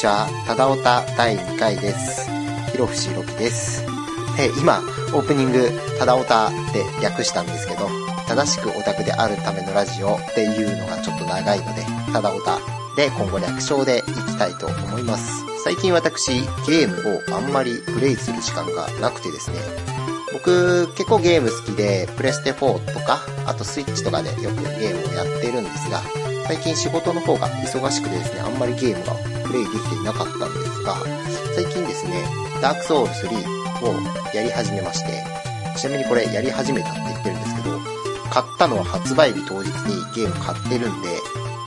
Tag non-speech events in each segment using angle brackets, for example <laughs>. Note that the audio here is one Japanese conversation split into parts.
ちは。ただおた第2回です。ひろふしろきです。で、今、オープニング、ただおたって略したんですけど、正しくオタクであるためのラジオっていうのがちょっと長いので、ただおたで今後略称でいきたいと思います。最近私、ゲームをあんまりプレイする時間がなくてですね、僕結構ゲーム好きで、プレステ4とか、あとスイッチとかでよくゲームをやってるんですが、最近仕事の方が忙しくてですね、あんまりゲームがプレイできていなかったんですが、最近ですね、ダークソウル3をやり始めまして、ちなみにこれやり始めたって言ってるんですけど、買ったのは発売日当日にゲーム買ってるんで、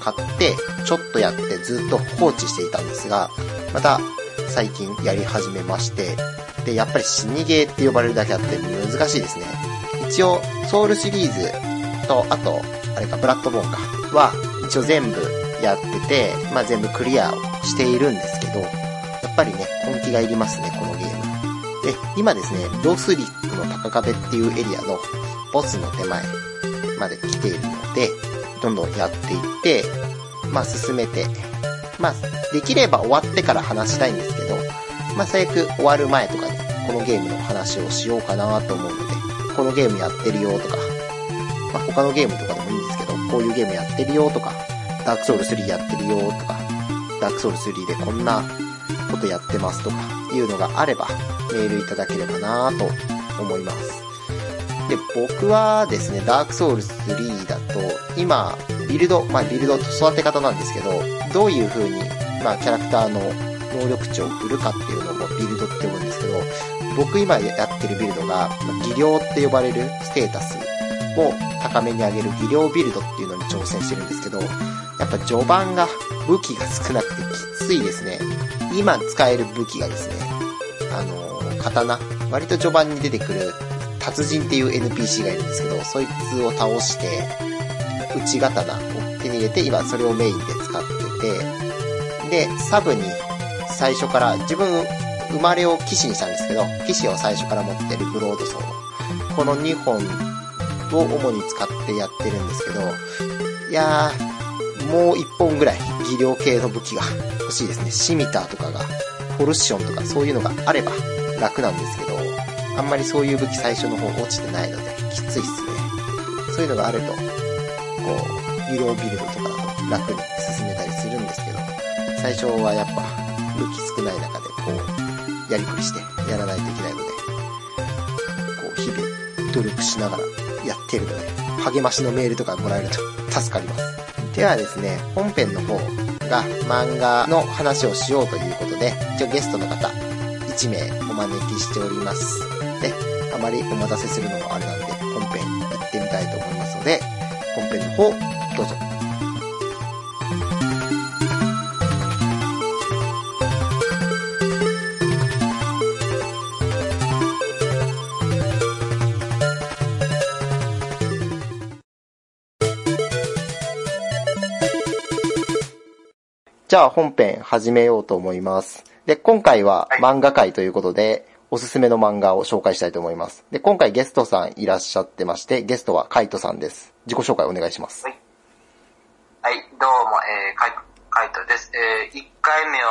買って、ちょっとやってずっと放置していたんですが、また最近やり始めまして、で、やっぱり死にゲーって呼ばれるだけあって難しいですね。一応、ソウルシリーズと、あと、あれか、ブラッドボーンか、は、一応全部やってて、まあ全部クリアをしているんですけど、やっぱりね、根気がいりますね、このゲーム。で、今ですね、ロスリックの高壁っていうエリアのボスの手前まで来ているので、どんどんやっていって、まあ進めて、まあ、できれば終わってから話したいんですけど、まあ最悪終わる前とかにこのゲームの話をしようかなと思うので、このゲームやってるよとか、まあ他のゲームとかでもいいんですけど、こういうゲームやってるよとか、ダークソウル3やってるよとか、ダークソウル3でこんなことやってますとかいうのがあれば、メールいただければなと思います。で、僕はですね、ダークソウル3だと、今、ビルド、まあビルド育て方なんですけど、どういう風に、まあキャラクターの能力値を振るかっていうのもビルドって呼ぶんですけど、僕今やってるビルドが、技量って呼ばれるステータスを高めに上げる技量ビルドっていうのに挑戦してるんですけど、やっぱ序盤が武器が少なくてきついですね。今使える武器がですね、あのー刀、割と序盤に出てくる達人っていう NPC がいるんですけど、そいつを倒して、内刀を手に入れて、今それをメインで使ってて、で、サブに最初から、自分生まれを騎士にしたんですけど、騎士を最初から持ってるブロードソード。この2本を主に使ってやってるんですけど、いやー、もう1本ぐらい技量系の武器が欲しいですね。シミターとかが、フォルションとかそういうのがあれば楽なんですけど、あんまりそういう武器最初の方落ちてないので、きついっすね。そういうのがあると、こう、技量ビルドとかだと楽に進めたりするんですけど、最初はやっぱ武器少ない中でこう、やりくりしてやらないといけないので、こう、日々努力しながらけるとね、励ましのメールとかもらえると助かります。ではですね、本編の方が漫画の話をしようということで、一応ゲストの方、1名お招きしております。で、あまりお待たせするのもあれなんで、本編行ってみたいと思いますので、本編の方、どうぞ。じゃあ本編始めようと思います。で、今回は漫画界ということで、おすすめの漫画を紹介したいと思います。で、今回ゲストさんいらっしゃってまして、ゲストはカイトさんです。自己紹介お願いします。はい。はい、どうも、えー、カイカイトです。えー、1回目を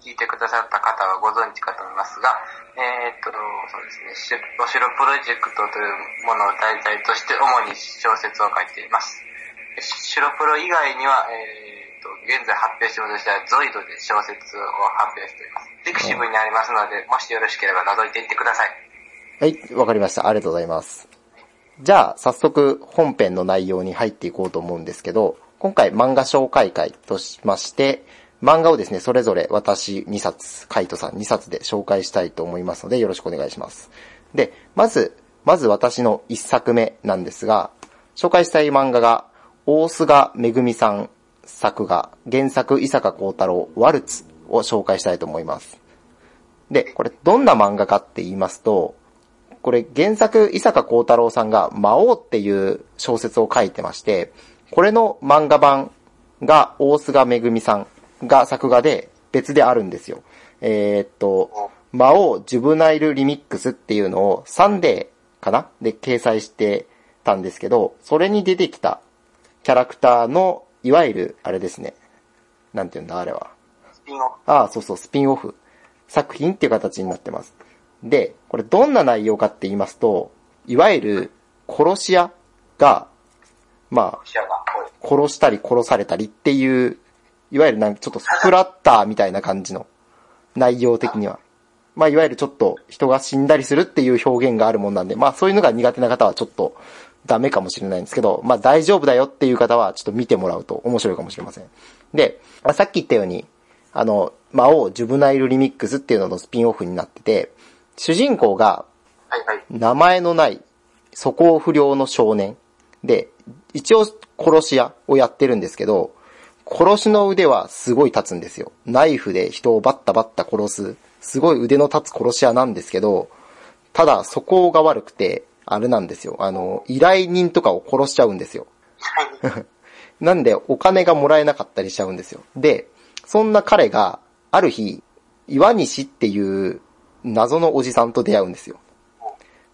聞いてくださった方はご存知かと思いますが、えー、っと、そうですね、しお城プロジェクトというものを題材として主に小説を書いています。白プロ以外には、えー、っと、現在発表しているとしては、ゾイドで小説を発表しています。デクシブにありますので、もしよろしければ覗いていってください。はい、わかりました。ありがとうございます。じゃあ、早速本編の内容に入っていこうと思うんですけど、今回漫画紹介会としまして、漫画をですね、それぞれ私2冊、カイトさん2冊で紹介したいと思いますので、よろしくお願いします。で、まず、まず私の1作目なんですが、紹介したい漫画が、大須賀めぐみさん作画、原作伊坂幸太郎ワルツを紹介したいと思います。で、これどんな漫画かって言いますと、これ原作伊坂幸太郎さんが魔王っていう小説を書いてまして、これの漫画版が大須賀めぐみさんが作画で別であるんですよ。えーっと、魔王ジュブナイルリミックスっていうのをサンデーかな？で掲載してたんですけど、それに出てきたキャラクターの、いわゆる、あれですね。なんて言うんだ、あれは。ピンオフ。ああ、そうそう、スピンオフ作品っていう形になってます。で、これどんな内容かって言いますと、いわゆる殺し屋が、まあ、殺したり殺されたりっていう、いわゆるなんかちょっとスプラッターみたいな感じの内容的には。まあ、いわゆるちょっと人が死んだりするっていう表現があるもんなんで、まあそういうのが苦手な方はちょっとダメかもしれないんですけど、まあ大丈夫だよっていう方はちょっと見てもらうと面白いかもしれません。で、まあさっき言ったように、あの、魔王ジュブナイルリミックスっていうののスピンオフになってて、主人公が。名前のない素行不良の少年で、一応殺し屋をやってるんですけど、殺しの腕はすごい立つんですよ。ナイフで人をバッタバッタ殺す、すごい腕の立つ殺し屋なんですけど、ただ素行が悪くて、あれなんですよ。あの、依頼人とかを殺しちゃうんですよ。<laughs> なんでお金がもらえなかったりしちゃうんですよ。で、そんな彼が、ある日、岩西っていう謎のおじさんと出会うんですよ。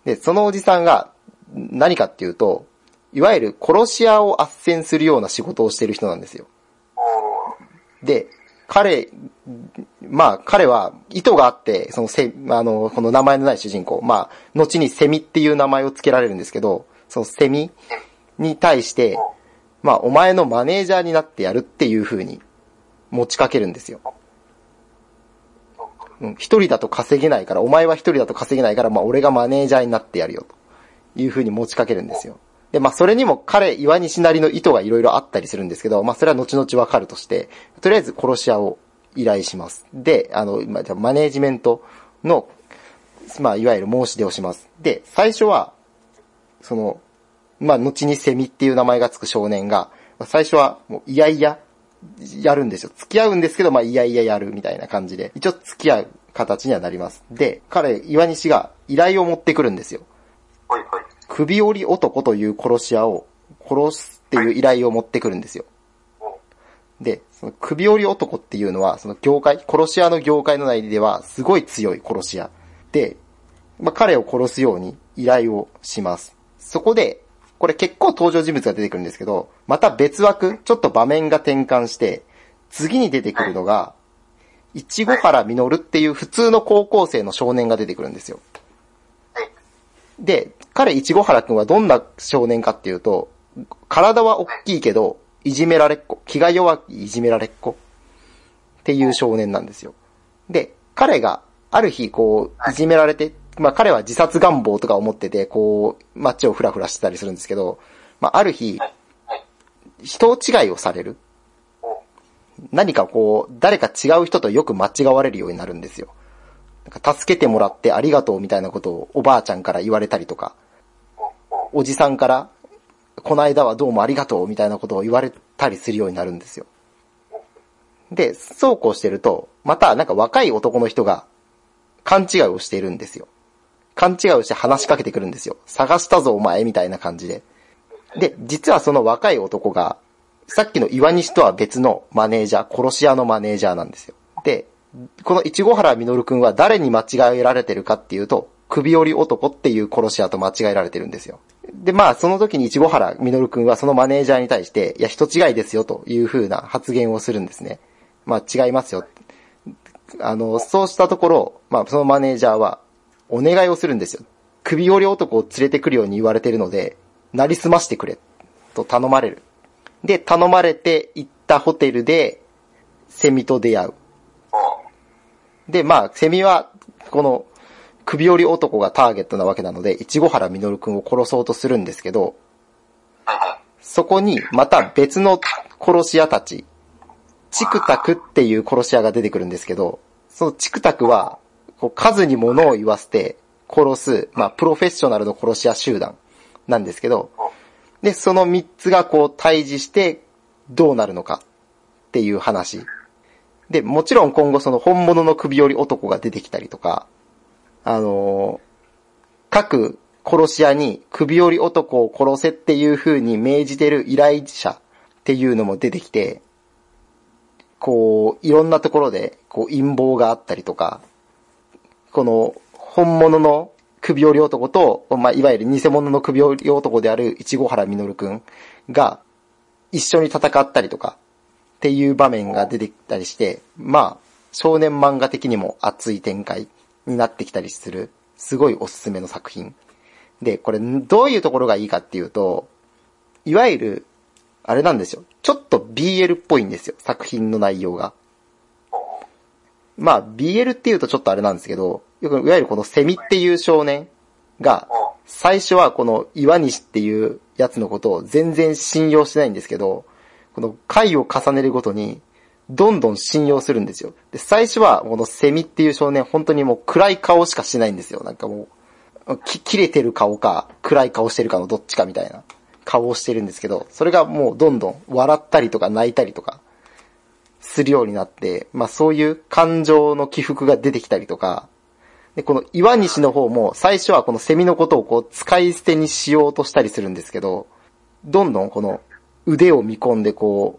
で、そのおじさんが何かっていうと、いわゆる殺し屋を斡旋するような仕事をしてる人なんですよ。で、彼、まあ彼は意図があって、そのせ、あの、この名前のない主人公、まあ、後にセミっていう名前を付けられるんですけど、そのセミに対して、まあお前のマネージャーになってやるっていう風に持ちかけるんですよ。うん一人だと稼げないから、お前は一人だと稼げないから、まあ俺がマネージャーになってやるよ、という風に持ちかけるんですよ。で、まあそれにも彼、岩西なりの意図がいろいろあったりするんですけど、まあそれは後々わかるとして、とりあえず殺し屋を依頼します。で、あの、まあじゃあマネージメントの、まあいわゆる申し出をします。で、最初は、その、まあ後にセミっていう名前がつく少年が、まあ最初はもういやいや、やるんですよ。付き合うんですけど、まあ、いやいややるみたいな感じで、一応付き合う形にはなります。で、彼、岩西が依頼を持ってくるんですよ。ほいほい。首折り男という殺し屋を殺すっていう依頼を持ってくるんですよ。で、その首折り男っていうのは、その業界、殺し屋の業界の内ではすごい強い殺し屋。で、まあ、彼を殺すように依頼をします。そこで、これ結構登場人物が出てくるんですけど、また別枠、ちょっと場面が転換して、次に出てくるのが、いちご原実っていう普通の高校生の少年が出てくるんですよ。で、彼、いちごはらくんはどんな少年かっていうと、体は大きいけど、いじめられっ子、気が弱いいじめられっ子っていう少年なんですよ。で、彼がある日こう、いじめられて、まあ彼は自殺願望とかを持ってて、こう、街をふらふらしてたりするんですけど、まあある日、人違いをされる。何かこう、誰か違う人とよく間違われるようになるんですよ。なんか助けてもらってありがとうみたいなことをおばあちゃんから言われたりとか、おじさんから、この間はどうもありがとうみたいなことを言われたりするようになるんですよ。で、そうこうしてると、またなんか若い男の人が勘違いをしているんですよ。勘違いをして話しかけてくるんですよ。探したぞお前みたいな感じで。で、実はその若い男が、さっきの岩西とは別のマネージャー、殺し屋のマネージャーなんですよ。で、この市原実くんは誰に間違えられてるかっていうと、首折り男っていう殺し屋と間違えられてるんですよ。で、まあ、その時に市原実くんはそのマネージャーに対して、いや、人違いですよという風な発言をするんですね。まあ、違いますよ。あの、そうしたところ、まあ、そのマネージャーは、お願いをするんですよ。首折り男を連れてくるように言われてるので、なりすましてくれ、と頼まれる。で、頼まれて行ったホテルで、セミと出会う。おで、まあ、セミは、この、首折り男がターゲットなわけなので、市原実くんを殺そうとするんですけど、そこに、また別の殺し屋たち、チクタクっていう殺し屋が出てくるんですけど、そのチクタクは、こう数に物を言わせて殺す、まあ、プロフェッショナルの殺し屋集団なんですけど、で、その三つがこう対峙してどうなるのかっていう話。で、もちろん今後その本物の首折り男が出てきたりとか、あの各殺し屋に首折り男を殺せっていう風に命じてる依頼者っていうのも出てきて、こう、いろんなところで、こう、陰謀があったりとか、この、本物の首折り男と、まあ、いわゆる偽物の首折り男である市原実くんが、一緒に戦ったりとか、っていう場面が出てきたりして、まあ、少年漫画的にも熱い展開。になってきたりする、すごいおすすめの作品。で、これ、どういうところがいいかっていうと、いわゆる、あれなんですよ。ちょっと BL っぽいんですよ、作品の内容が。まあ、BL っていうとちょっとあれなんですけど、よく、いわゆるこのセミっていう少年が、最初はこの岩西っていうやつのことを全然信用してないんですけど、この回を重ねるごとに、どんどん信用するんですよ。で、最初はこのセミっていう少年、本当にもう暗い顔しかしないんですよ。なんかもう、き、切れてる顔か、暗い顔してるかのどっちかみたいな顔をしてるんですけど、それがもうどんどん笑ったりとか泣いたりとか、するようになって、まあそういう感情の起伏が出てきたりとか、で、この岩西の方も最初はこのセミのことをこう使い捨てにしようとしたりするんですけど、どんどんこの腕を見込んでこ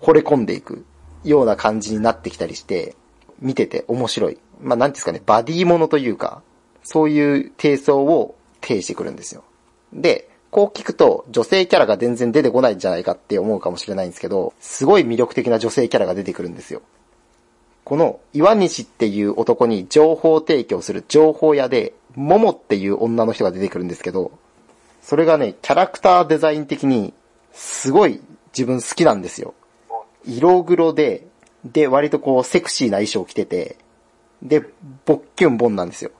う、惚れ込んでいくような感じになってきたりして、見てて面白い。まあなんですかね、バディものというか、そういう低層を呈してくるんですよ。で、こう聞くと女性キャラが全然出てこないんじゃないかって思うかもしれないんですけど、すごい魅力的な女性キャラが出てくるんですよ。この岩西っていう男に情報提供する情報屋で、モモっていう女の人が出てくるんですけど、それがね、キャラクターデザイン的に、すごい自分好きなんですよ。色黒で、で、割とこうセクシーな衣装着てて、で、ボッキュンボンなんですよ。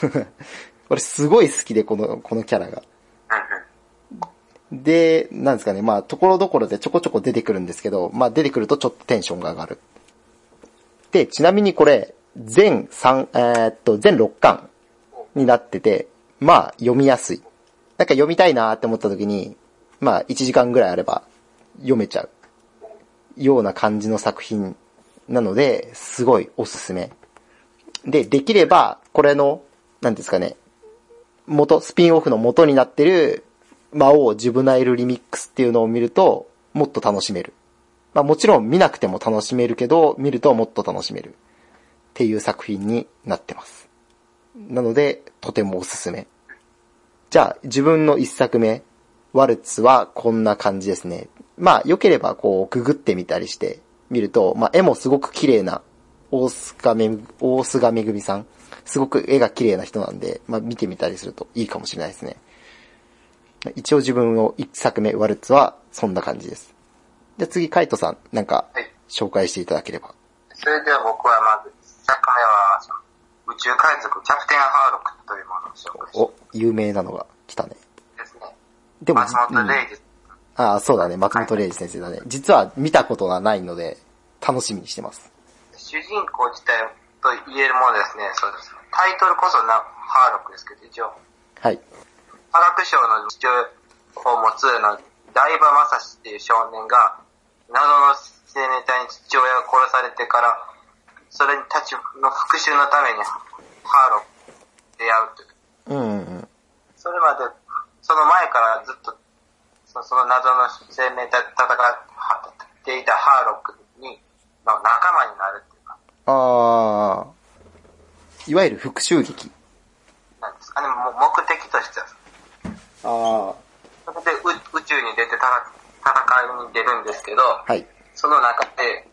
<laughs> これすごい好きで、この、このキャラが。で、なんですかね、まあ、ところどころでちょこちょこ出てくるんですけど、まあ、出てくるとちょっとテンションが上がる。で、ちなみにこれ、全3、えーっと、全6巻になってて、まあ、読みやすい。なんか読みたいなって思った時に、まあ、1時間ぐらいあれば読めちゃう。ような感じの作品なので、すごいおすすめ。で、できれば、これの、なんですかね、元、スピンオフの元になってる、魔王ジュブナイルリミックスっていうのを見ると、もっと楽しめる。まあもちろん見なくても楽しめるけど、見るともっと楽しめる。っていう作品になってます。なので、とてもおすすめ。じゃあ、自分の一作目、ワルツはこんな感じですね。まあ、良ければこう、ググってみたりして、見ると、まあ、絵もすごく綺麗な、大須賀めぐ、大須賀めぐみさん。すごく絵が綺麗な人なんで、まあ、見てみたりするといいかもしれないですね。一応自分の一作目、ワルツはそんな感じです。じゃあ次、カイトさん、なんかはい、紹介していただければ。それでは僕はまず、一作目は、宇宙海賊キャプテンハーロックというものを紹介しお、有名なのが来たね。てですね。でも、松本うん零士、ああ、そうだね。松本零士先生だね。実は見たことがないので、楽しみにしてます。主人公自体と言えるものですね、そうです。タイトルこそなハーロックですけど、一応、はい。科学省の父親を持つの大場正史っていう少年が、謎の生命体に父親が殺されてから、それにたちの復讐のためにハーロックと出会うという。うんうんうん。それまで、その前からずっと、そその謎の生命体と戦っていたハーロックに、の仲間になるっていうか、ああ、いわゆる復讐劇。なんですかね、も目的としては。あそれで宇宇宙に出てた戦いに出るんですけど、あ、はい。その中で、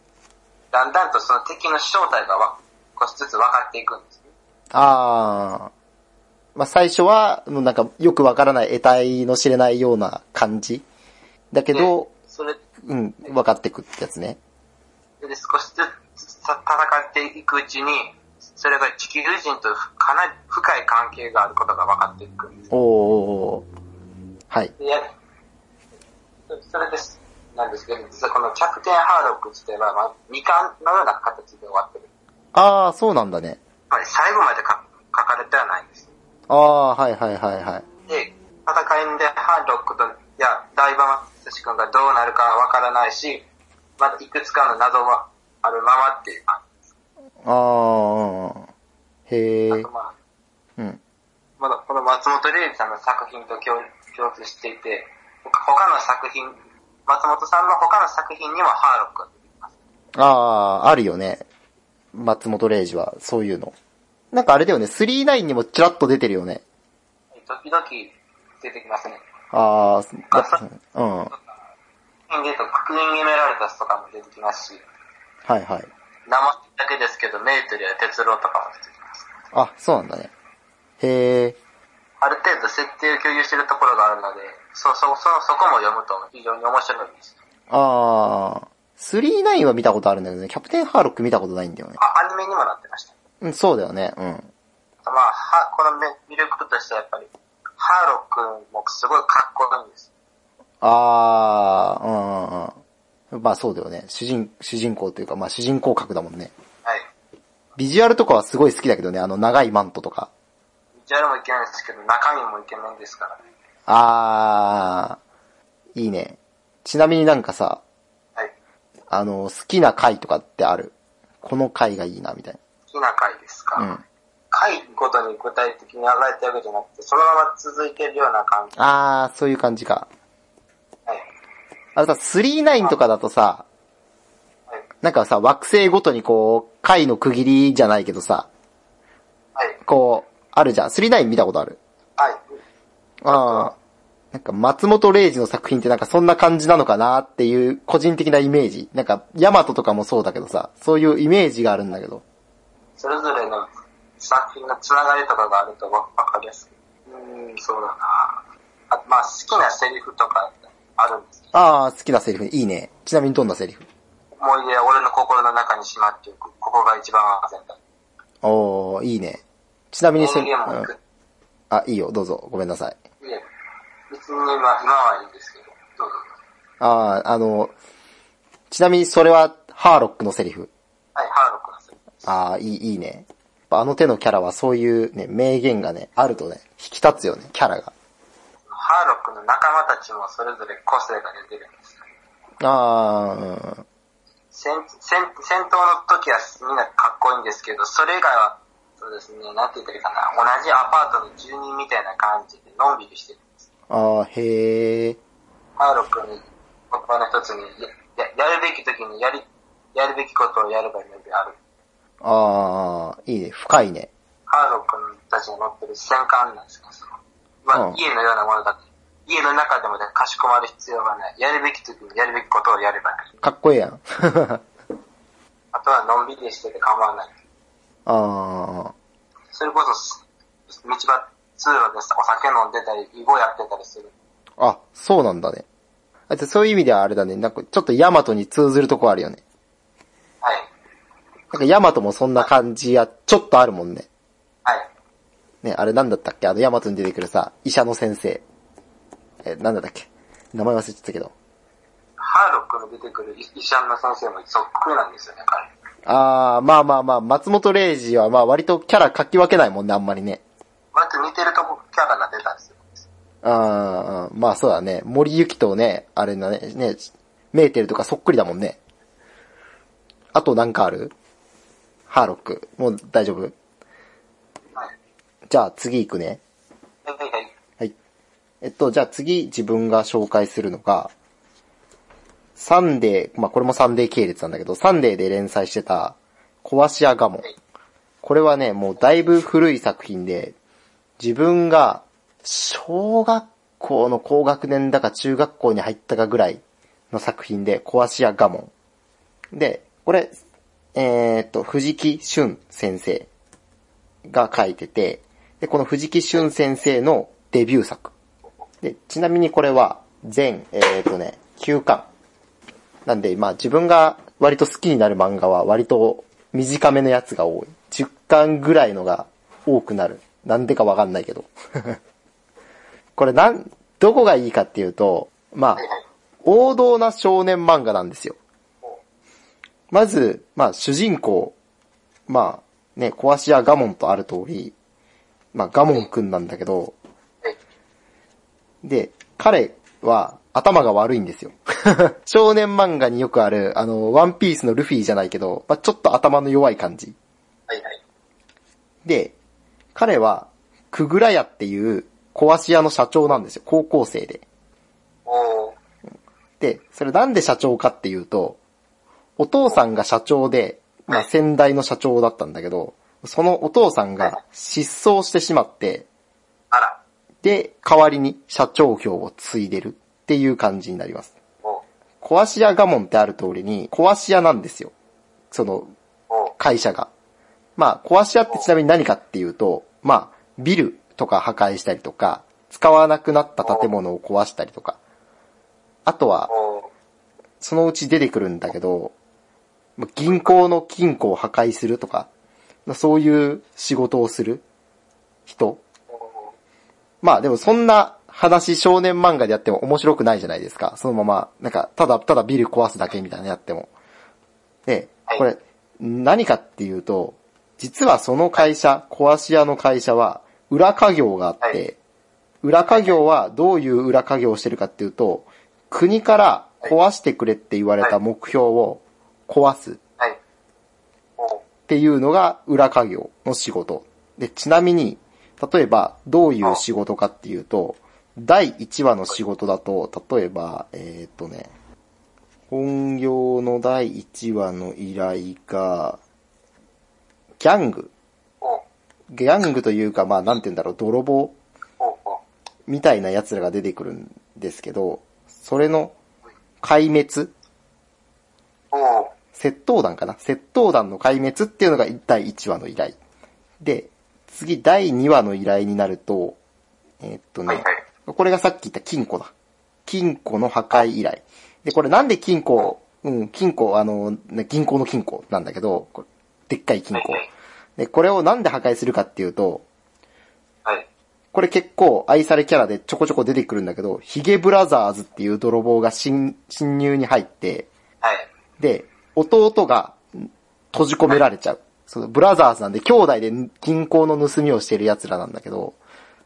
だんだんとその敵の正体がわ少しずつ分かっていくんですね。ああ、まあ最初は、なんかよくわからない得体の知れないような感じ。だけどで、それうん、分かってくってやつね。で少しずつさ戦っていくうちに、それが地球人とかなり深い関係があることが分かっていくんです。おーおはい。それです。なんですけど、実はこのキャプテンハーロック自体は、まあ、2巻のような形で終わってる。ああ、そうなんだね。つまり最後までか書かれてはないんです。ああ、はいはいはいはい。で、戦いでハーロックと、いや、大場正史君がどうなるかはわからないし、まだいくつかの謎はあるままっていうか、ああ、へえあと、まあ、うん。まだこの松本零士さんの作品と共共通していて、他の作品、松本さんの他の作品にもハーロックが出てきます。ああ、あるよね。松本零士は、そういうの。なんかあれだよね、39にもチラッと出てるよね。時々出てきますね。ああ、あうん。品でと、クイーンエメラルダスとかも出てきますし、はいはい。名前だけですけど、メイトルや鉄郎とかも出てきます。あ、そうなんだね。へえ。ある程度設定を共有してるところがあるので、そ、そ、そ、そこも読むと非常に面白いです。あー。39は見たことあるんだけどね、キャプテンハーロック見たことないんだよね。あ、アニメにもなってました。うん、そうだよね。うん。まあ、は、このめ魅力としてはやっぱり、ハーロックもすごいかっこいいんです。あー、うんうんうん。まあそうだよね。主人、主人公というか、まあ主人公格だもんね。はい。ビジュアルとかはすごい好きだけどね、あの長いマントとか。ビジュアルもイケメンですけど、中身もイケメンですからね。あー、いいね。ちなみになんかさ、はい。あの、好きな回とかってある？この回がいいな、みたい好きな回ですか、な。うん。回ごとに具体的に上がれたわけじゃなくて、そのまま続いてるような感じ。あー、そういう感じか。はい。あのさ、39とかだとさ、はい。なんかさ、惑星ごとにこう、回の区切りじゃないけどさ、はい。こう、あるじゃん。39見たことある？はい。ああ。なんか松本零士の作品ってなんかそんな感じなのかなっていう個人的なイメージ。なんか、ヤマトとかもそうだけどさ、そういうイメージがあるんだけど。それぞれの作品のつながりとかがあるとわわかりやすい。うーん、そうだなあまあ、好きなセリフとかあるんですけど、ああ、好きなセリフ。いいね。ちなみにどんなセリフ？思い出は俺の心の中にしまっておく。ここが一番安全だ。おー、いいね。ちなみにせ、人間も行くうん。あ、いいよ、どうぞ。ごめんなさい。いえ、別に今、今はいいんですけど、どうぞ。ああ、あの、ちなみにそれはハーロックのセリフ？はい、ハーロックのセリフ。ああ、いい、いいね。あの手のキャラはそういうね、名言がね、あるとね、引き立つよね、キャラが。ハーロックの仲間たちもそれぞれ個性が出てるんです。ああ、うん。戦、戦、戦闘の時はみんなかっこいいんですけど、それ以外は、そうですね、なんて言ったらいいかな、同じアパートの住人みたいな感じでのんびりしてるんです。ああ、へえ。ハーロックに、言葉の一つにや、や、やるべき時にやり、やるべきことをやればいいのである。ああ、いいね、深いね。ハーロックたちが乗ってる戦艦なんですか、その、まあ、うん家のようなものだって、家の中でもね、かしこまる必要がない。やるべき時にやるべきことをやればいい。かっこええやん。<laughs> あとはのんびりしてて構わない。ああ、それこそ、道場通路でさお酒飲んでたり、囲碁やってたりする。あ、そうなんだね。あそういう意味ではあれだね、なんかちょっとヤマトに通ずるとこあるよね。はい。なんかヤマトもそんな感じや、ちょっとあるもんね。はい。ね、あれなんだったっけ？あのヤマトに出てくるさ、医者の先生。え、なんだったっけ？名前忘れちゃったけど。ハーロックの出てくる医医者の先生もそっくりなんですよね、彼。あー、まあまあまあ、松本零士はまあ割とキャラ書き分けないもんね、あんまりね。割と似てるとこキャラが出たんですよ。あー、まあそうだね。森ゆきとね、あれだね、ね、メーテルとかそっくりだもんね。あとなんかある？ハーロック。もう大丈夫？はい。じゃあ次行くね。はいはいはい。はい。えっと、じゃあ次自分が紹介するのが、サンデー、まあこれもサンデー系列なんだけど、サンデーで連載してた、壊し屋ガモン。これはね、もうだいぶ古い作品で、自分が小学校の高学年だか中学校に入ったかぐらいの作品で、壊し屋ガモン。で、これ、えーっと、藤木俊先生が書いてて、で、この藤木俊先生のデビュー作。で、ちなみにこれは全、えーっとね、9巻。なんで、まあ自分が割と好きになる漫画は割と短めのやつが多い。10巻ぐらいのが多くなる。なんでかわかんないけど。<laughs> これなん、どこがいいかっていうと、まあ、王道な少年漫画なんですよ。まず、まあ主人公、まあね、壊し屋ガモンとある通り、まあガモンくんなんだけど、はい。で、彼は頭が悪いんですよ。<laughs> 少年漫画によくある、あの、ワンピースのルフィじゃないけど、まあ、ちょっと頭の弱い感じ。はいはい。で、彼は、くぐら屋っていう壊し屋の社長なんですよ。高校生で。で、それなんで社長かっていうと、お父さんが社長で、まあ先代の社長だったんだけど、そのお父さんが失踪してしまって、あら。で、代わりに社長業を継いでるっていう感じになります。壊し屋ガモンってある通りに、壊し屋なんですよ。その、お会社が。まあ、壊し屋ってちなみに何かっていうと、まあ、ビルとか破壊したりとか、使わなくなった建物を壊したりとか、あとは、おそのうち出てくるんだけど、まあ銀行の金庫を破壊するとか、まあそういう仕事をする人。おまあでもそんな話少年漫画でやっても面白くないじゃないですか。そのまま、なんか、ただただビル壊すだけみたいなのやっても。で、これ、何かっていうと、実はその会社、壊し屋の会社は、裏家業があって、はい裏家業はどういう裏家業をしてるかっていうと、国から壊してくれって言われた目標を壊すはい。おっていうのが裏家業の仕事。で、ちなみに、例えばどういう仕事かっていうと、第1話の仕事だと、例えば、えーっとね、本業の第1話の依頼が、ギャング。おギャングというか、まあなんて言うんだろう、泥棒みたいな奴らが出てくるんですけど、それの壊滅お窃盗団かな？窃盗団の壊滅っていうのが第1話の依頼。で、次第2話の依頼になると、えーっとね、はいはいこれがさっき言った金庫だ。金庫の破壊依頼。で、これなんで金庫、うん、金庫、あの、ね銀行の金庫なんだけど、これでっかい金庫。で、これをなんで破壊するかっていうと、はい。これ結構愛されキャラでちょこちょこ出てくるんだけど、ヒゲブラザーズっていう泥棒が侵侵入に入って、はい。で、弟がん閉じ込められちゃう。そのブラザーズなんで兄弟で銀行の盗みをしてる奴らなんだけど、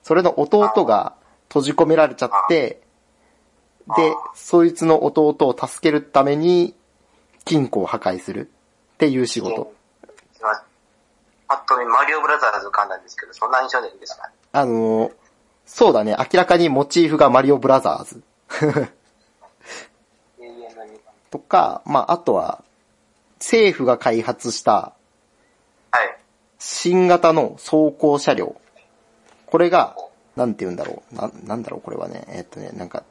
それの弟が閉じ込められちゃって、で、そいつの弟を助けるために金庫を破壊するっていう仕事。パッと見、マリオブラザーズ浮かんだんですけど、そんな印象でいいんですか？あのーそうだね、明らかにモチーフがマリオブラザーズ。<laughs> とか、まあ、あとは、政府が開発したはい。新型の走行車両。これが、なんて言うんだろう。な、なんだろう、これはね。えっとね、なんか、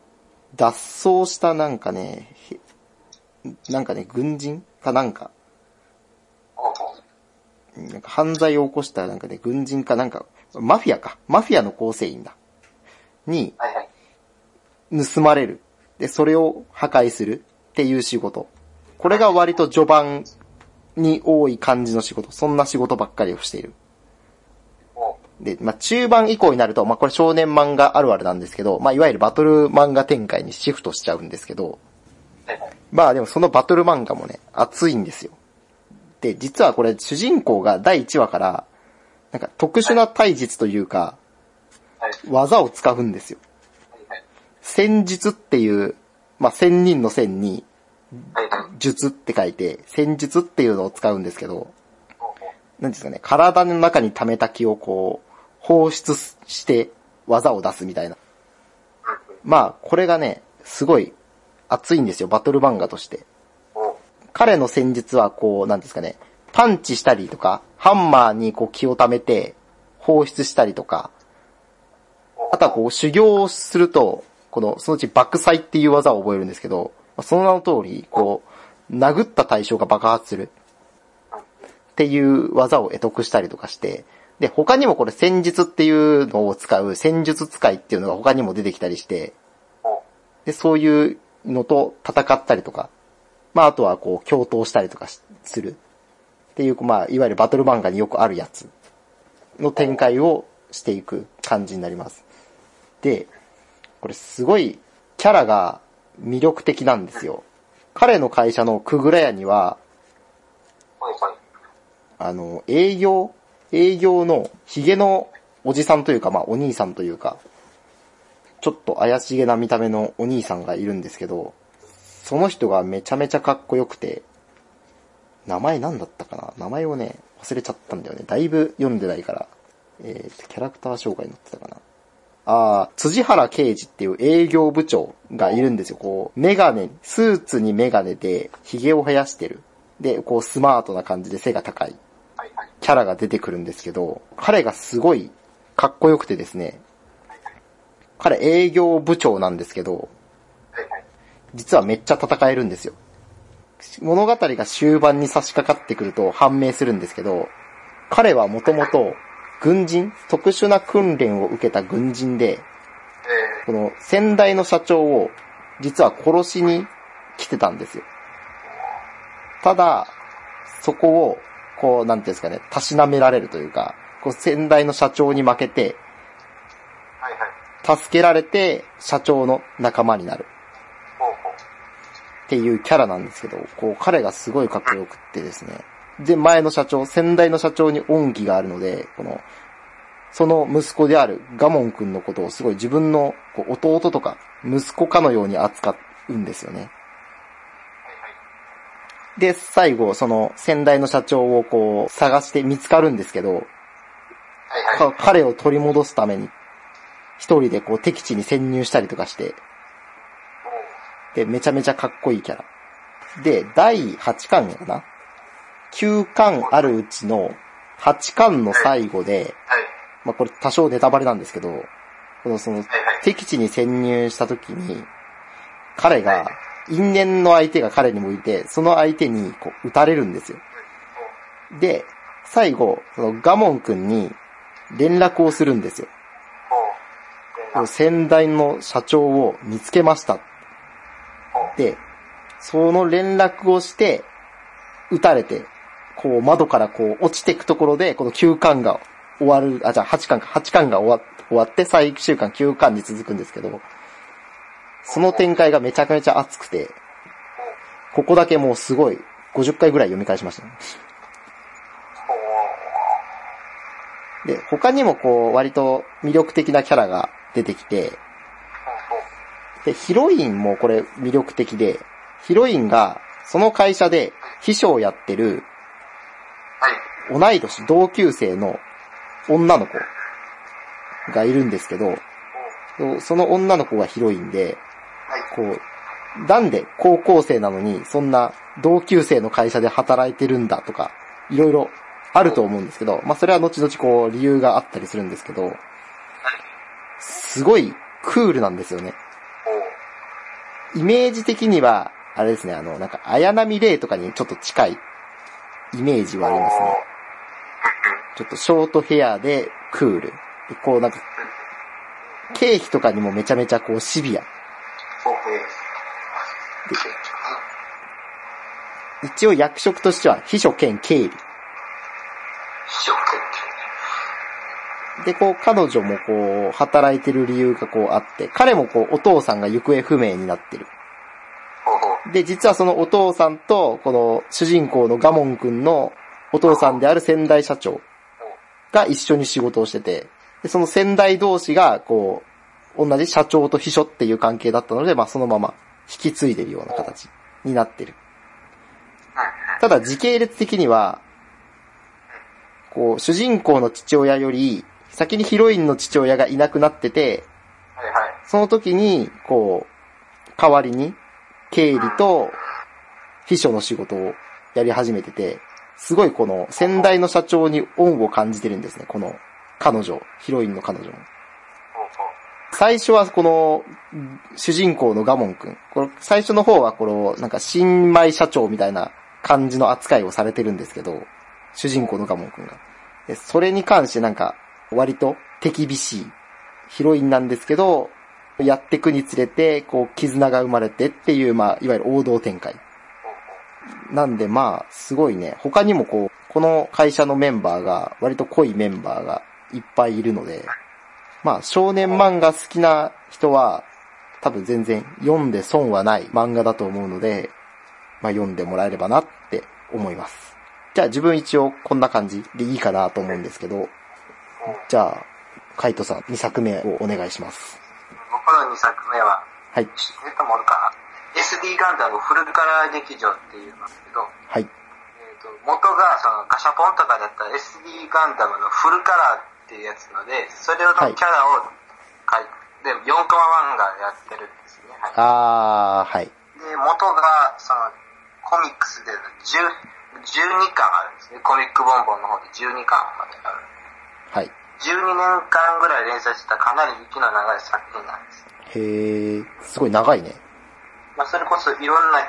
脱走したなんかね、へなんかね、軍人？かなんか、なんか犯罪を起こしたなんかね、軍人かなんか、マフィアか。マフィアの構成員だ。に、はいはい。盗まれる。で、それを破壊するっていう仕事。これが割と序盤に多い感じの仕事。そんな仕事ばっかりをしている。で、まあ、中盤以降になると、まあ、これ少年漫画あるあるなんですけど、まあ、いわゆるバトル漫画展開にシフトしちゃうんですけど、まあでもそのバトル漫画もね、熱いんですよ。で、実はこれ主人公が第1話から、なんか特殊な体術というか、技を使うんですよ。戦術っていう、まあ、千人の戦に、術って書いて、戦術っていうのを使うんですけど、なんですかね、体の中に溜めた気をこう、放出して技を出すみたいな。まあ、これがね、すごい熱いんですよ、バトル漫画として。彼の戦術はこう、なんですかね、パンチしたりとか、ハンマーにこう気を溜めて放出したりとか、あとはこう修行をすると、この、そのうち爆砕っていう技を覚えるんですけど、その名の通り、こう、殴った対象が爆発するっていう技を得得したりとかして、で、他にもこれ戦術っていうのを使う戦術使いっていうのが他にも出てきたりして、で、そういうのと戦ったりとか、まああとはこう共闘したりとかするっていう、まあいわゆるバトル漫画によくあるやつの展開をしていく感じになります。で、これすごいキャラが魅力的なんですよ。彼の会社のくぐら屋には。あの、営業、営業のヒゲのおじさんというか、まあお兄さんというか、ちょっと怪しげな見た目のお兄さんがいるんですけど、その人がめちゃめちゃかっこよくて、名前なんだったかな？名前をね、忘れちゃったんだよね。だいぶ読んでないから。えー、キャラクター紹介載ってたかなあー、辻原刑事っていう営業部長がいるんですよ。こう、メガネ、スーツにメガネで、髭を生やしてる。で、こう、スマートな感じで背が高い。キャラが出てくるんですけど、彼がすごいかっこよくてですね、彼営業部長なんですけど、実はめっちゃ戦えるんですよ。物語が終盤に差し掛かってくると判明するんですけど、彼はもともと軍人、特殊な訓練を受けた軍人で、えこの先代の社長を実は殺しに来てたんですよ。ただ、そこを、こう、なんていうんですかね、たしなめられるというか、こう先代の社長に負けて。助けられて社長の仲間になる。っていうキャラなんですけど、こう彼がすごいかっこよくってですね。で、前の社長、先代の社長に恩義があるので、この、その息子であるガモン君のことをすごい自分の弟とか息子かのように扱うんですよね。で、最後、その先代の社長をこう探して見つかるんですけど、彼を取り戻すために、一人でこう敵地に潜入したりとかして、で、めちゃめちゃかっこいいキャラ。で、第8巻やな ?9 巻あるうちの8巻の最後で、はい。まあ、これ多少ネタバレなんですけど、このその。敵地に潜入した時に、彼が、因縁の相手が彼に向いて、その相手にこう撃たれるんですよ。で、最後、そのガモン君に連絡をするんですよ。先代の社長を見つけました。で、その連絡をして、撃たれて、こう窓からこう落ちていくところで、この9巻が終わる、あ、じゃあ8巻か、8巻が終わ終わって最終巻9巻に続くんですけど、その展開がめちゃめちゃ熱くて、ここだけもうすごい、50回ぐらい読み返しましたね。で、他にもこう、割と魅力的なキャラが出てきて、で、ヒロインもこれ魅力的で、ヒロインがその会社で秘書をやってる。同い年同級生の女の子がいるんですけど。その女の子がヒロインで、はい。こう、なんで高校生なのにそんな同級生の会社で働いてるんだとか、いろいろあると思うんですけど、まあそれは後々こう理由があったりするんですけど、すごいクールなんですよね。イメージ的には、あれですね、あの、なんか、綾波レイとかにちょっと近いイメージはありますね。ちょっとショートヘアでクール。こうなんか、経費とかにもめちゃめちゃこうシビア。一応役職としては秘書兼経理。ショック。で、こう彼女もこう働いてる理由がこうあって、彼もこうお父さんが行方不明になってる。で、実はそのお父さんと、この主人公のガモン君のお父さんである先代社長が一緒に仕事をしてて、で、その先代同士が、こう、同じ社長と秘書っていう関係だったので、まあそのまま引き継いでるような形になってる。ただ時系列的には、こう、主人公の父親より、先にヒロインの父親がいなくなってて。その時に、こう、代わりに、経理と秘書の仕事をやり始めてて、すごいこの先代の社長に恩を感じてるんですね、この彼女、ヒロインの彼女も。最初はこの、主人公のガモン君。この最初の方はこの、なんか新米社長みたいな感じの扱いをされてるんですけど、主人公のガモン君が。でそれに関してなんか、割と手厳しいヒロインなんですけど、やってくにつれて、こう、絆が生まれてっていう、まあ、いわゆる王道展開。なんでまあ、すごいね、他にもこう、この会社のメンバーが、割と濃いメンバーがいっぱいいるので、まあ、少年漫画好きな人は、多分全然読んで損はない漫画だと思うので、まあ読んでもらえればなって思います。じゃあ自分一応こんな感じでいいかなと思うんですけど、じゃあ、カイトさん2作目をお願いします。僕の2作目は、はい。も ?SD ガンダムフルカラー劇場っていうんですけど、はい。えー、と元がそのガシャポンとかだった SD ガンダムのフルカラーっていうやつので、それのキャラを描いて、4コマ漫画やってるんですね。はい、あー、はい。で、元がそのコミックスで10 12巻あるんですね。コミックボンボンの方で12巻まである。はい。12年間ぐらい連載してたかなり息の長い作品なんです。へー、すごい長いね。まあ、それこそいろんな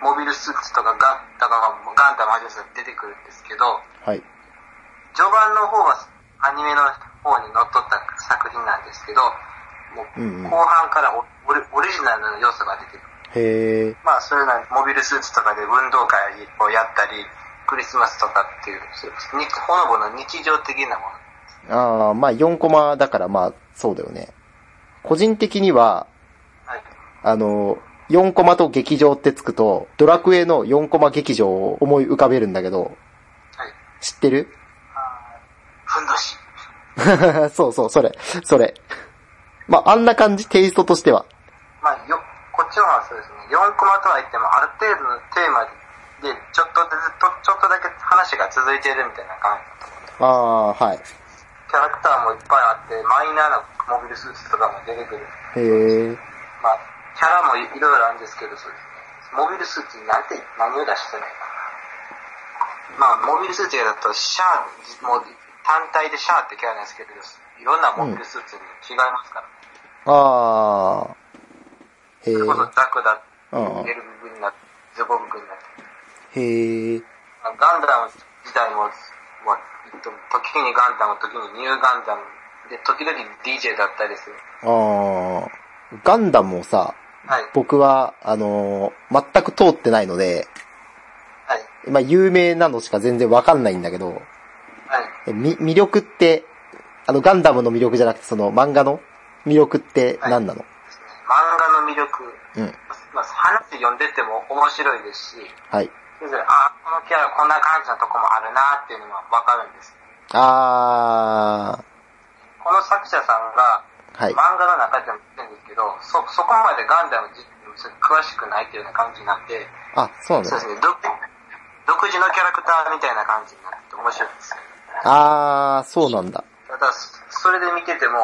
モモビルスーツとかガンだからガンダムアジャスが出てくるんですけど、はい。序盤の方はアニメの方にのっとった作品なんですけど、もううんうん後半からオオリオリジナルの要素が出てくる。へえ。まあそういうのはモビルスーツとかで運動会をやったり、クリスマスとかっていう、そうにほのぼの日常的なもの。ああ、まあ4コマだからまあそうだよね。個人的には、はい。あの、4コマと劇場ってつくと、ドラクエの4コマ劇場を思い浮かべるんだけど、はい。知ってる？ふんどし。<laughs> そうそう、それ、それ。まあ、あんな感じ、テイストとしては。まあよ、こっちの方はそうですね、4コマとは言ってもある程度のテーマで、ちょっとずつと、ちょっとだけ話が続いているみたいな感じだと思う。ああ、はい。キャラクターもいっぱいあって、マイナーなモビルスーツとかも出てくる。へえ。まあ、キャラもいいろいろあるんですけど、そうですね。モビルスーツになんて、何を出してない。まあ、モビルスーツだと、シャア、もう、単体でシャアってキャラなんですけど、いろんなモビルスーツに違いますから。ああ。へえ。それこそザクだ、うんエルブグになズボブグにな。へえ。まあガンダム自体も、まあ、えっと時にガンダム、時にニューガンダム、で、時々 DJ だったりする。ああ。ガンダムをさ、はい。僕は、あのー全く通ってないので、はい。まあ、有名なのしか全然わかんないんだけど、はい。えみ、魅力って、あの、ガンダムの魅力じゃなくて、その漫画の魅力って何なの、ですね。漫画の魅力、うん。まあ、話読んでても面白いですし、はい。あ、このキャラこんな感じのとこもあるなっていうのがわかるんです。あこの作者さんが、ー、はい。漫画の中でも言ってるんですけど、そ、そこまでガンダム自詳しくないっていうような感じになって、あ、そうなんだそうで。すね、独独自のキャラクターみたいな感じになって面白いです。あー、そうなんだ。ただ、それで見てても、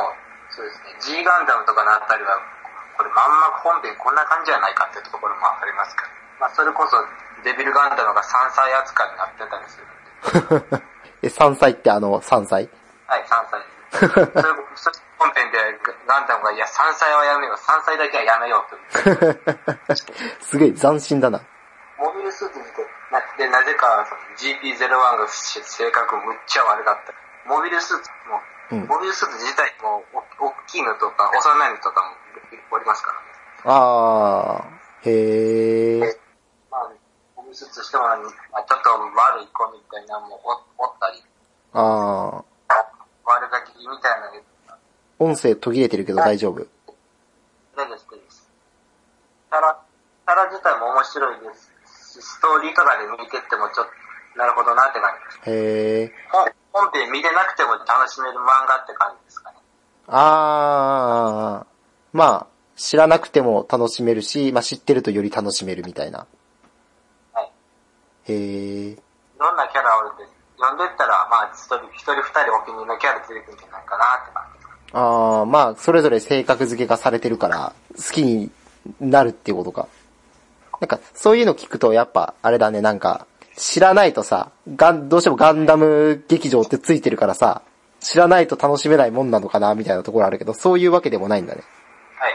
そうですね、G ガンダムとかのあたりは、これまんま本編こんな感じじゃないかっていうところもありますから。まあ、それこそ、デビルガンダムが3歳扱いになってたりするんで。<laughs> え、3歳ってあの、3歳はい、3歳です。それそれ本編でガンダムが、いや、3歳はやめよう、3歳だけはやめようと。<laughs> すげえ斬新だな。モビルスーツで、なでなぜかその GP01 が性格むっちゃ悪かった。モビルスーツも、うんモビルスーツ自体もお大きいのとか幼いのとかもおりますからね。あー、へー。まあ、モビルスーツとしても、まあ、ちょっと悪い子みたいなのもおおったり、あー。悪ガキみたいなのが音声途切れてるけど大丈夫？大丈夫です？キャラ、キャラ自体も面白いですし、ストーリーとかで見てってもちょっと、なるほどなって感じ。へー。本本編見れなくても楽しめる漫画って感じですかね。あー。まあ、知らなくても楽しめるし、まあ知ってるとより楽しめるみたいな。はい。へー。いろんなキャラおるんで、読んでったら、まあ、一人、一人二人お気に入りのキャラ出てくるんじゃないかなって感じあー、まあ、それぞれ性格付けがされてるから、好きになるっていうことか。なんか、そういうの聞くと、やっぱ、あれだね、なんか、知らないとさ、ガン、どうしてもガンダム劇場ってついてるからさ、知らないと楽しめないもんなのかな、みたいなところあるけど、そういうわけでもないんだね。はい。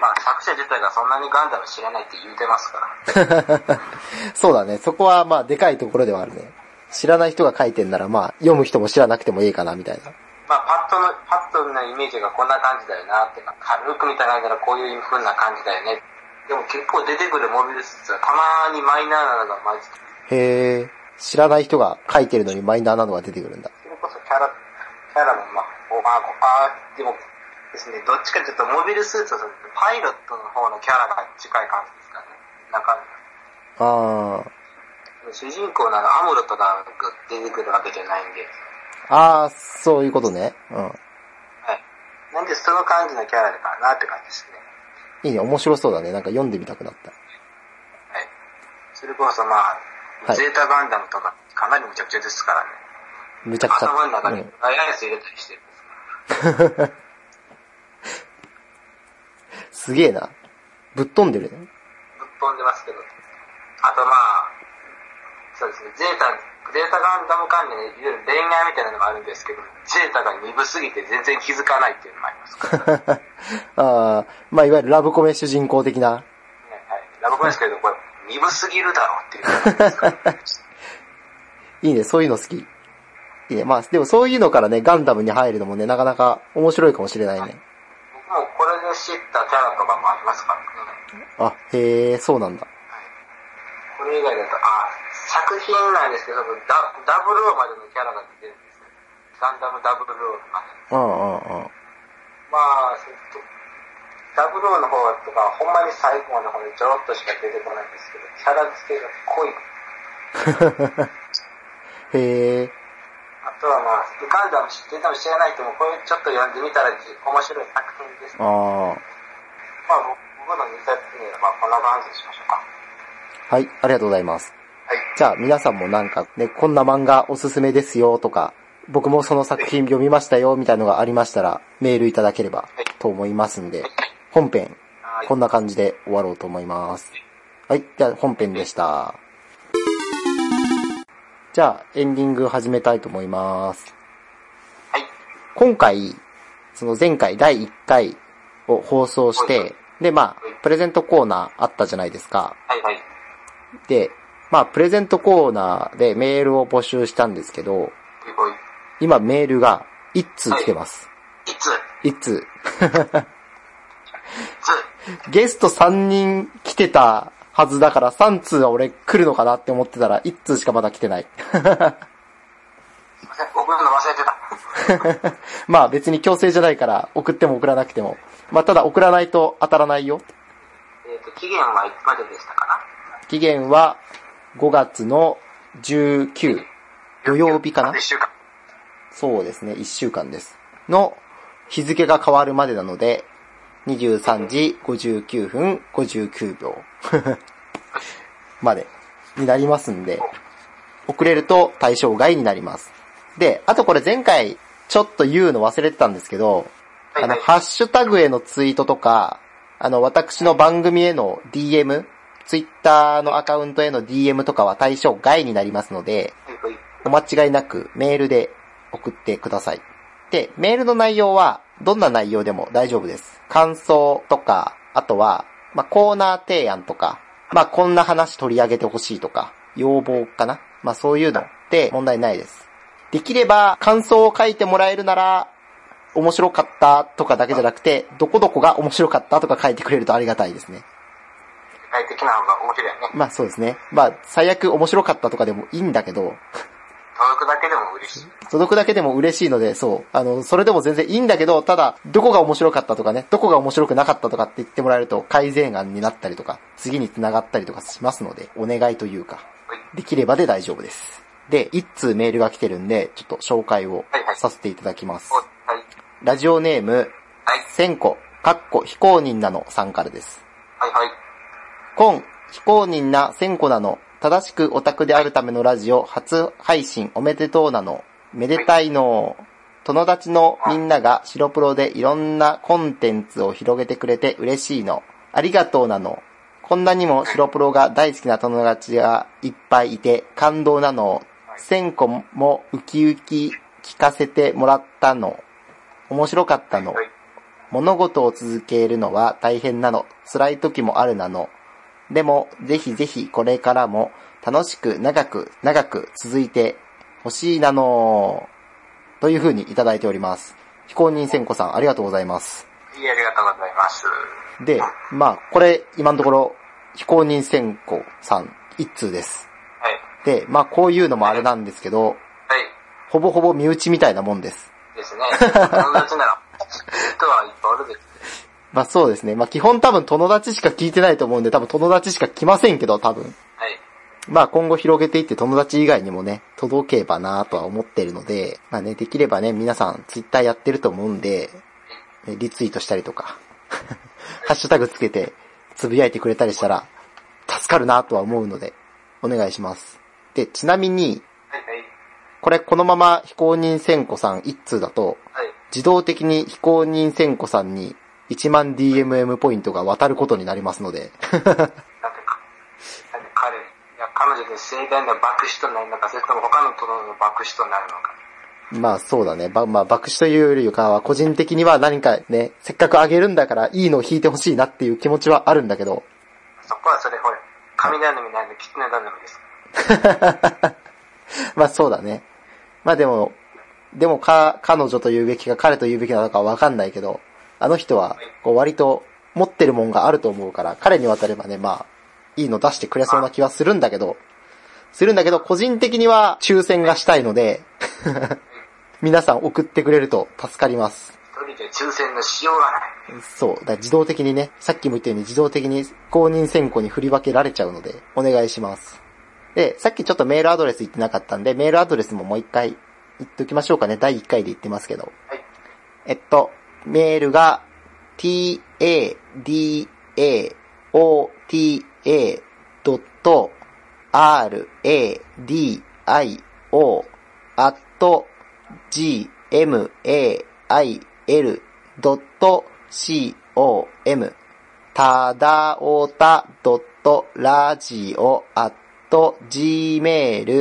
まあ、作者自体がそんなにガンダム知らないって言うてますから。<laughs> そうだね、そこはまあ、でかいところではあるね。知らない人が書いてんなら、まあ、読む人も知らなくてもいいかな、みたいな。まあ、パッとの、パッとのイメージがこんな感じだよなってか、軽く見た感じならこういう風な感じだよね。でも結構出てくるモビルスーツはたまにマイナーなのが混じって、へー、知らない人が書いてるのにマイナーなのが出てくるんだ。それこそキャラ、キャラもまあ、おまあ、あーでもですね、どっちかというとモビルスーツはパイロットの方のキャラが近い感じですかね。なんか、あー。主人公ならアムロとかが出てくるわけじゃないんで、あー、そういうことね。うん。はい。なんでその感じのキャラかなって感じですね。いいね、面白そうだね。なんか読んでみたくなった。はい。それこそまあ、はいゼータガンダムとかかなりむちゃくちゃですからね。むちゃくちゃ。頭の中にうんダイアイス入れたりしてるんですすげえな。ぶっ飛んでるね。ぶっ飛んでますけど。あとまあ、そうですね、ゼータゼータガンダム関連でいわゆる恋愛みたいなのがあるんですけど、ゼータが鈍すぎて全然気づかないっていうのもありますか <laughs> ああ、まあいわゆるラブコメ主人公的な。はい、ラブコメですけど、これ、鈍すぎるだろうっていう。<laughs> いいね、そういうの好き。いいね、まあでもそういうのからね、ガンダムに入るのもね、なかなか面白いかもしれないね。僕もこれで知ったキャラとかもありますからね。あ、へえ、そうなんだ。これ以外だと、あ、作品なんですけど、ダダブルオーまでのキャラが出てるんですよ。ガンダムダブルオーまで。うんうんうん。まあ、えっとダブルオーの方とか、ほんまに最後の方でちょろっとしか出てこないんですけど、キャラ付けが濃い。<laughs> へえ、あとはまあ、ガンダム知ってても知らない人も、これちょっと読んでみたら面白い作品です。ああ。まあ、僕の2冊目は、まあ、こんな感じにしましょうか。はい、ありがとうございます。はい。じゃあ皆さんもなんかね、こんな漫画おすすめですよとか、僕もその作品読みましたよみたいのがありましたら、メールいただければと思いますんで、本編、はいこんな感じで終わろうと思います。はい、じゃあ本編でした。じゃあエンディング始めたいと思います。はい。今回、その前回第1回を放送して、で、まあ、プレゼントコーナーあったじゃないですか。はいはい。で、まあ、プレゼントコーナーでメールを募集したんですけど。今メールが1通来てます。いつ1通。つゲスト3人来てたはずだから3通は俺来るのかなって思ってたら1通しかまだ来てない。すいません、送るの忘れてた。<laughs> まあ別に強制じゃないから送っても送らなくても。まあただ送らないと当たらないよ。えっ、と、期限はいつまででしたかな？期限は5月の19土曜日かな ?1 週間。そうですね、1週間です。の日付が変わるまでなので、23時59分59秒 <laughs> までになりますんで、遅れると対象外になります。で、あとこれ前回ちょっと言うの忘れてたんですけど、あの、ハッシュタグへのツイートとか、あの、私の番組への DM、ツイッターのアカウントへの DM とかは対象外になりますので。お間違いなくメールで送ってください。で、メールの内容はどんな内容でも大丈夫です。感想とか、あとは、まあ、コーナー提案とか、まあ、こんな話取り上げてほしいとか、要望かな。まあ、そういうので問題ないです。できれば感想を書いてもらえるなら、面白かったとかだけじゃなくて、どこどこが面白かったとか書いてくれるとありがたいですね。具体的な方が面白いよね。まあそうですね。まあ最悪面白かったとかでもいいんだけど、届くだけでも嬉しい。届くだけでも嬉しいので、そう。あの、それでも全然いいんだけど、ただ、どこが面白かったとかね、どこが面白くなかったとかって言ってもらえると改善案になったりとか、次に繋がったりとかしますので、お願いというか、はい。できればで大丈夫です。で、一通メールが来てるんで、ちょっと紹介をはいはいさせていただきますお。はい。ラジオネーム、はい。千個、かっこ非公認なのさんからです。はいはい。今、非公認な千個なの、正しくオタクであるためのラジオ初配信おめでとうなの、めでたいの、友達のみんなが白プロでいろんなコンテンツを広げてくれて嬉しいの、ありがとうなの、こんなにも白プロが大好きな友達がいっぱいいて感動なの、千個もウキウキ聞かせてもらったの、面白かったの、はい。物事を続けるのは大変なの。辛い時もあるなの。でも、ぜひぜひこれからも楽しく長く長く続いてほしいなの。という風にいただいております。非公認千子さんありがとうございます。いいありがとうございます。で、まあ、これ今のところ非公認千子さん一通です。はい。で、まあこういうのもあれなんですけど、はい。ほぼほぼ身内みたいなもんです。ですね。友達なら、人はいっぱいおるでしょまあそうですね。まあ基本多分友達しか聞いてないと思うんで多分友達しか来ませんけど多分。はい。まあ今後広げていって友達以外にもね、届けばなとは思ってるので、まあね、できればね、皆さんツイッターやってると思うんで、ねリツイートしたりとか、<laughs> ハッシュタグつけてつぶやいてくれたりしたら、助かるなとは思うので、お願いします。で、ちなみに。これこのまま非公認千子さん一通だと、はい。自動的に非公認千子さんに1万 DMM ポイントが渡ることになりますので、だってか、だって彼、いや、彼女女で盛大な爆死となるのか、それとも他の殿の爆死となるのか。まあそうだね。ば、まあ爆死というよりかは、個人的には何かね、せっかくあげるんだからいいのを引いてほしいなっていう気持ちはあるんだけど。そこはそれほれ、雷頼みなんで、狐頼みです。まあそうだね。まあでも、でもか、彼女と言うべきか彼と言うべきなのかはわかんないけど、あの人は、こう割と持ってるもんがあると思うから、彼に渡ればね、まあ、いいの出してくれそうな気はするんだけど、するんだけど、個人的には抽選がしたいので、<laughs> 皆さん送ってくれると助かります。一人で抽選のしようがない。そう。だ自動的にね、さっきも言ったように自動的に公認選考に振り分けられちゃうので、お願いします。で、さっきちょっとメールアドレス言ってなかったんで、メールアドレスももう一回言っておきましょうかね。第1回で言ってますけど。はい。えっと、メールが、t, a, d, a, o, t, a, ドット、r, a, d, i, o, at, g, m, a, i, l, ドット、c, o, m, ただおた、ドット、ラジオ、at, gmail.com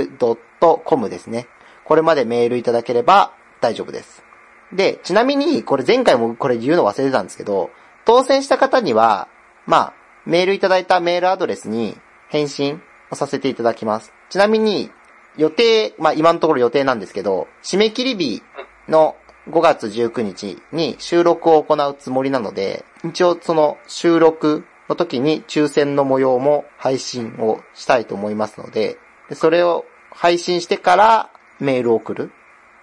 ですね。これまでメールいただければ大丈夫です。で、ちなみに、これ前回もこれ言うの忘れてたんですけど、当選した方には、まあ、メールいただいたメールアドレスに返信をさせていただきます。ちなみに、予定、まあ今のところ予定なんですけど、締め切り日の5月19日に収録を行うつもりなので、一応その収録の時に抽選の模様も配信をしたいと思いますので、でそれを配信してからメールを送る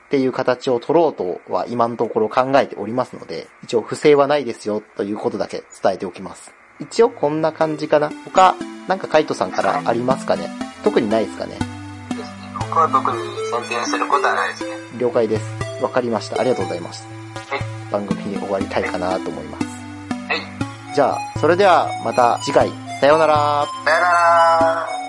っていう形を取ろうとは今のところ考えておりますので、一応不正はないですよということだけ伝えておきます。一応こんな感じかな。他、なんかカイトさんからありますかね？特にないですかね？ですね。僕は特に宣伝することはないですね。了解です。わかりました。ありがとうございます。はい。番組に終わりたいかなと思います。はい。じゃあ、それではまた次回、さようなら。さよなら